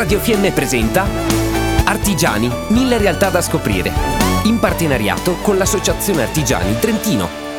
Radio FM presenta Artigiani, mille realtà da scoprire. In partenariato con l'Associazione Artigiani Trentino.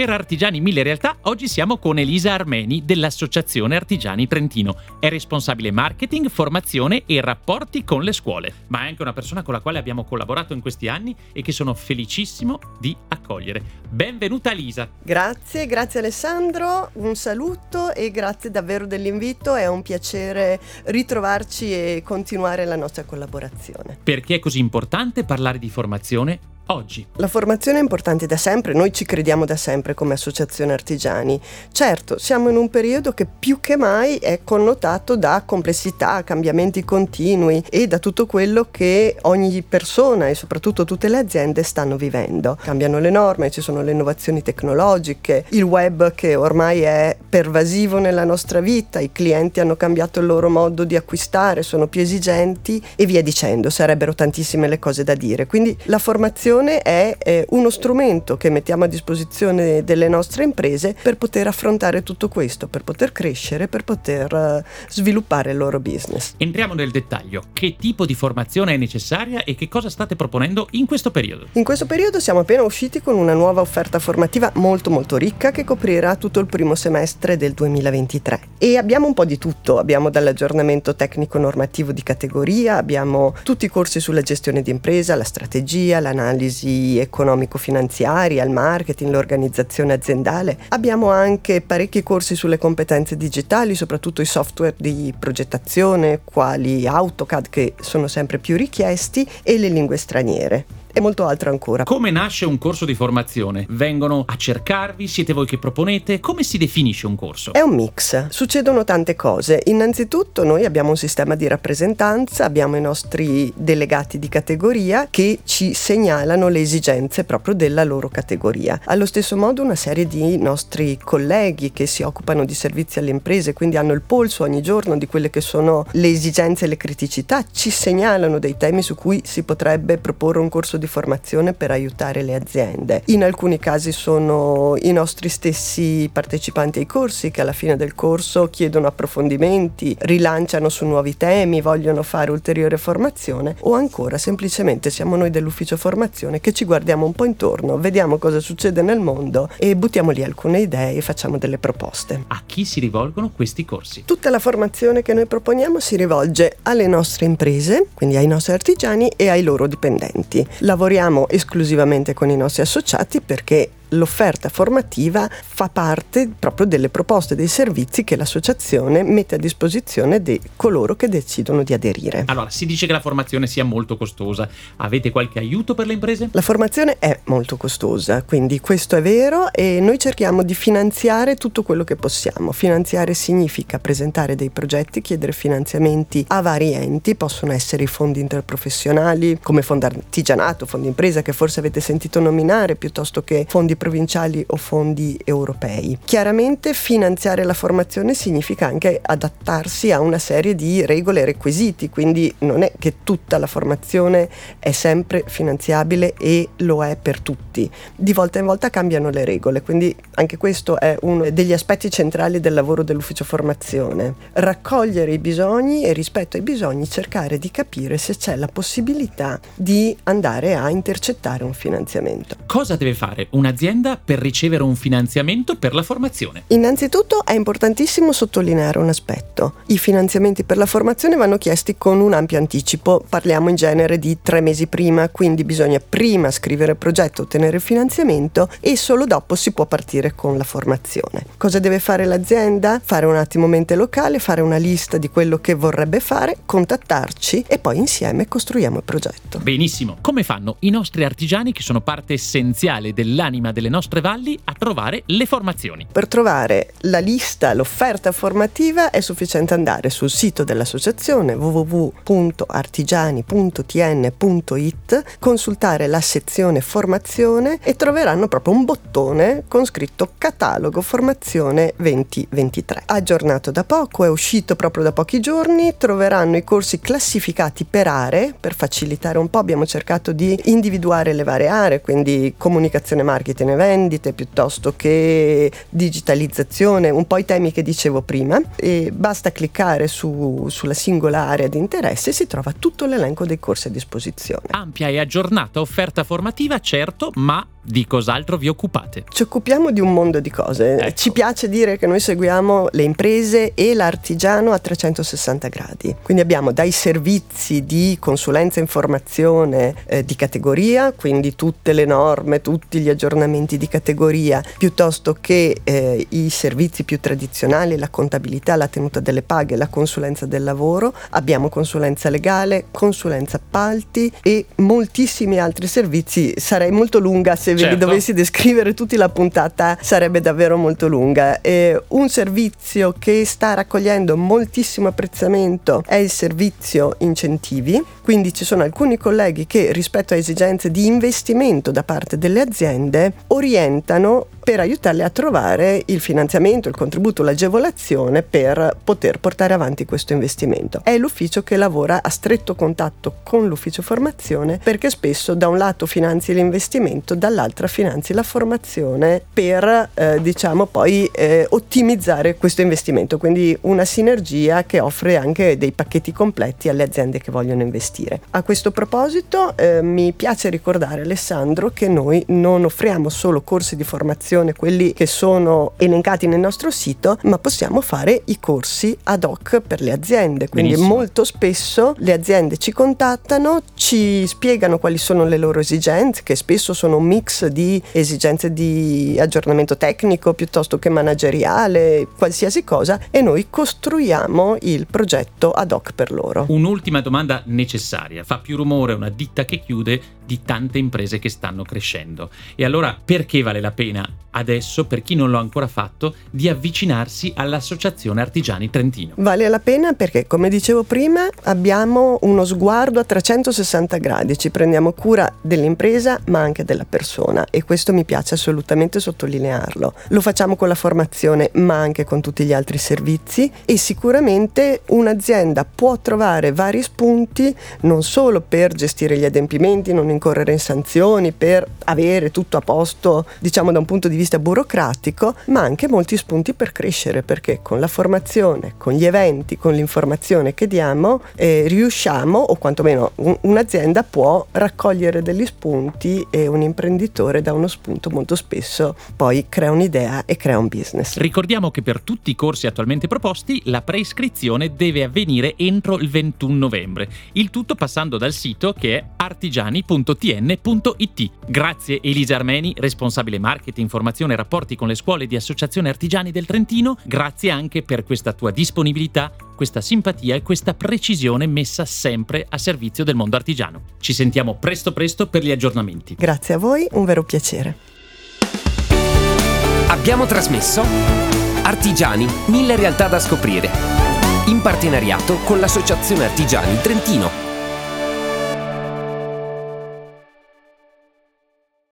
Per Artigiani Mille Realtà oggi siamo con Elisa Armeni dell'Associazione Artigiani Trentino. È responsabile marketing, formazione e rapporti con le scuole, ma è anche una persona con la quale abbiamo collaborato in questi anni e che sono felicissimo di accogliere. Benvenuta Elisa. Grazie, grazie Alessandro, un saluto e grazie davvero dell'invito, è un piacere ritrovarci e continuare la nostra collaborazione. Perché è così importante parlare di formazione oggi. La formazione è importante da sempre, noi ci crediamo da sempre come associazione artigiani. Certo, siamo in un periodo che più che mai è connotato da complessità, cambiamenti continui e da tutto quello che ogni persona e soprattutto tutte le aziende stanno vivendo. Cambiano le norme, ci sono le innovazioni tecnologiche, il web che ormai è pervasivo nella nostra vita, i clienti hanno cambiato il loro modo di acquistare, sono più esigenti e via dicendo, sarebbero tantissime le cose da dire. Quindi la formazione formazione è eh, uno strumento che mettiamo a disposizione delle nostre imprese per poter affrontare tutto questo, per poter crescere, per poter uh, sviluppare il loro business. Entriamo nel dettaglio. Che tipo di formazione è necessaria e che cosa state proponendo in questo periodo? In questo periodo siamo appena usciti con una nuova offerta formativa molto molto ricca che coprirà tutto il primo semestre del 2023 e abbiamo un po' di tutto, abbiamo dall'aggiornamento tecnico normativo di categoria, abbiamo tutti i corsi sulla gestione di impresa, la strategia, l'analisi l'analisi economico-finanziaria, il marketing, l'organizzazione aziendale. Abbiamo anche parecchi corsi sulle competenze digitali, soprattutto i software di progettazione, quali AutoCAD che sono sempre più richiesti e le lingue straniere e molto altro ancora. Come nasce un corso di formazione? Vengono a cercarvi? Siete voi che proponete? Come si definisce un corso? È un mix, succedono tante cose. Innanzitutto noi abbiamo un sistema di rappresentanza, abbiamo i nostri delegati di categoria che ci segnalano le esigenze proprio della loro categoria. Allo stesso modo una serie di nostri colleghi che si occupano di servizi alle imprese, quindi hanno il polso ogni giorno di quelle che sono le esigenze e le criticità, ci segnalano dei temi su cui si potrebbe proporre un corso di formazione per aiutare le aziende. In alcuni casi sono i nostri stessi partecipanti ai corsi che alla fine del corso chiedono approfondimenti, rilanciano su nuovi temi, vogliono fare ulteriore formazione o ancora semplicemente siamo noi dell'ufficio formazione che ci guardiamo un po' intorno, vediamo cosa succede nel mondo e buttiamo lì alcune idee e facciamo delle proposte. A chi si rivolgono questi corsi? Tutta la formazione che noi proponiamo si rivolge alle nostre imprese, quindi ai nostri artigiani e ai loro dipendenti lavoriamo esclusivamente con i nostri associati perché l'offerta formativa fa parte proprio delle proposte dei servizi che l'associazione mette a disposizione di coloro che decidono di aderire. Allora, si dice che la formazione sia molto costosa. Avete qualche aiuto per le imprese? La formazione è molto costosa, quindi questo è vero e noi cerchiamo di finanziare tutto quello che possiamo. Finanziare significa presentare dei progetti, chiedere finanziamenti a vari enti, possono essere i fondi interprofessionali come fondo artigianato, fondi impresa che forse avete sentito nominare, piuttosto che fondi provinciali o fondi europei. Chiaramente finanziare la formazione significa anche adattarsi a una serie di regole e requisiti, quindi non è che tutta la formazione è sempre finanziabile e lo è per tutti. Di volta in volta cambiano le regole, quindi anche questo è uno degli aspetti centrali del lavoro dell'ufficio formazione. Raccogliere i bisogni e rispetto ai bisogni cercare di capire se c'è la possibilità di andare a intercettare un finanziamento. Cosa deve fare un'azienda un'azienda per ricevere un finanziamento per la formazione? Innanzitutto è importantissimo sottolineare un aspetto. I finanziamenti per la formazione vanno chiesti con un ampio anticipo, parliamo in genere di tre mesi prima, quindi bisogna prima scrivere il progetto, ottenere il finanziamento e solo dopo si può partire con la formazione. Cosa deve fare l'azienda? Fare un attimo mente locale, fare una lista di quello che vorrebbe fare, contattarci e poi insieme costruiamo il progetto. Benissimo. Come fanno i nostri artigiani che sono parte essenziale dell'anima del delle nostre valli a trovare le formazioni. Per trovare la lista, l'offerta formativa è sufficiente andare sul sito dell'associazione www.artigiani.tn.it, consultare la sezione formazione e troveranno proprio un bottone con scritto catalogo formazione 2023. Aggiornato da poco, è uscito proprio da pochi giorni, troveranno i corsi classificati per aree, per facilitare un po' abbiamo cercato di individuare le varie aree, quindi comunicazione marketing catene vendite piuttosto che digitalizzazione, un po' i temi che dicevo prima. E basta cliccare su, sulla singola area di interesse e si trova tutto l'elenco dei corsi a disposizione. Ampia e aggiornata offerta formativa, certo, ma di cos'altro vi occupate? Ci occupiamo di un mondo di cose. Ecco. Ci piace dire che noi seguiamo le imprese e l'artigiano a 360 gradi. Quindi abbiamo dai servizi di consulenza e informazione eh, di categoria, quindi tutte le norme, tutti gli aggiornamenti di categoria, piuttosto che eh, i servizi più tradizionali, la contabilità, la tenuta delle paghe, la consulenza del lavoro. Abbiamo consulenza legale, consulenza appalti e moltissimi altri servizi. Sarei molto lunga se ve li Certo. dovessi descrivere tutti la puntata sarebbe davvero molto lunga. Eh, un servizio che sta raccogliendo moltissimo apprezzamento è il servizio incentivi, quindi ci sono alcuni colleghi che rispetto a esigenze di investimento da parte delle aziende orientano per aiutarle a trovare il finanziamento, il contributo, l'agevolazione per poter portare avanti questo investimento. È l'ufficio che lavora a stretto contatto con l'ufficio formazione perché spesso da un lato finanzi l'investimento, dall'altra finanzi la formazione per eh, diciamo poi eh, ottimizzare questo investimento, quindi una sinergia che offre anche dei pacchetti completi alle aziende che vogliono investire. A questo proposito eh, mi piace ricordare Alessandro che noi non offriamo solo corsi di formazione, quelli che sono elencati nel nostro sito, ma possiamo fare i corsi ad hoc per le aziende. Quindi Benissimo. molto spesso le aziende ci contattano, ci spiegano quali sono le loro esigenze, che spesso sono un mix di esigenze di aggiornamento tecnico piuttosto che manageriale, qualsiasi cosa, e noi costruiamo il progetto ad hoc per loro. Un'ultima domanda necessaria. Fa più rumore una ditta che chiude di tante imprese che stanno crescendo. E allora perché vale la pena adesso, per chi non lo ha ancora fatto, di avvicinarsi all'Associazione Artigiani Trentino? Vale la pena perché, come dicevo prima, abbiamo uno sguardo a 360 gradi, ci prendiamo cura dell'impresa ma anche della persona e questo mi piace assolutamente sottolinearlo. Lo facciamo con la formazione ma anche con tutti gli altri servizi e sicuramente un'azienda può trovare vari spunti non solo per gestire gli adempimenti, non incorrere in sanzioni, per avere tutto a posto, diciamo da un punto di vista burocratico, ma anche molti spunti per crescere perché con la formazione, con gli eventi, con l'informazione che diamo, eh, riusciamo, o quantomeno un- un'azienda può raccogliere degli spunti e un imprenditore da uno spunto molto spesso poi crea un'idea e crea un business. Ricordiamo che per tutti i corsi attualmente proposti la preiscrizione deve avvenire entro il 21 novembre, il tutto passando dal sito che è artigiani.tn.it. Grazie Elisa Armeni, responsabile marketing, formazione e rapporti con le scuole di Associazione Artigiani del Trentino, grazie anche per questa tua disponibilità, questa simpatia e questa precisione messa sempre a servizio del mondo artigiano. Ci sentiamo presto presto per gli aggiornamenti. Grazie a voi, un vero piacere. Abbiamo trasmesso Artigiani, mille realtà da scoprire. In partenariato con l'Associazione Artigiani Trentino.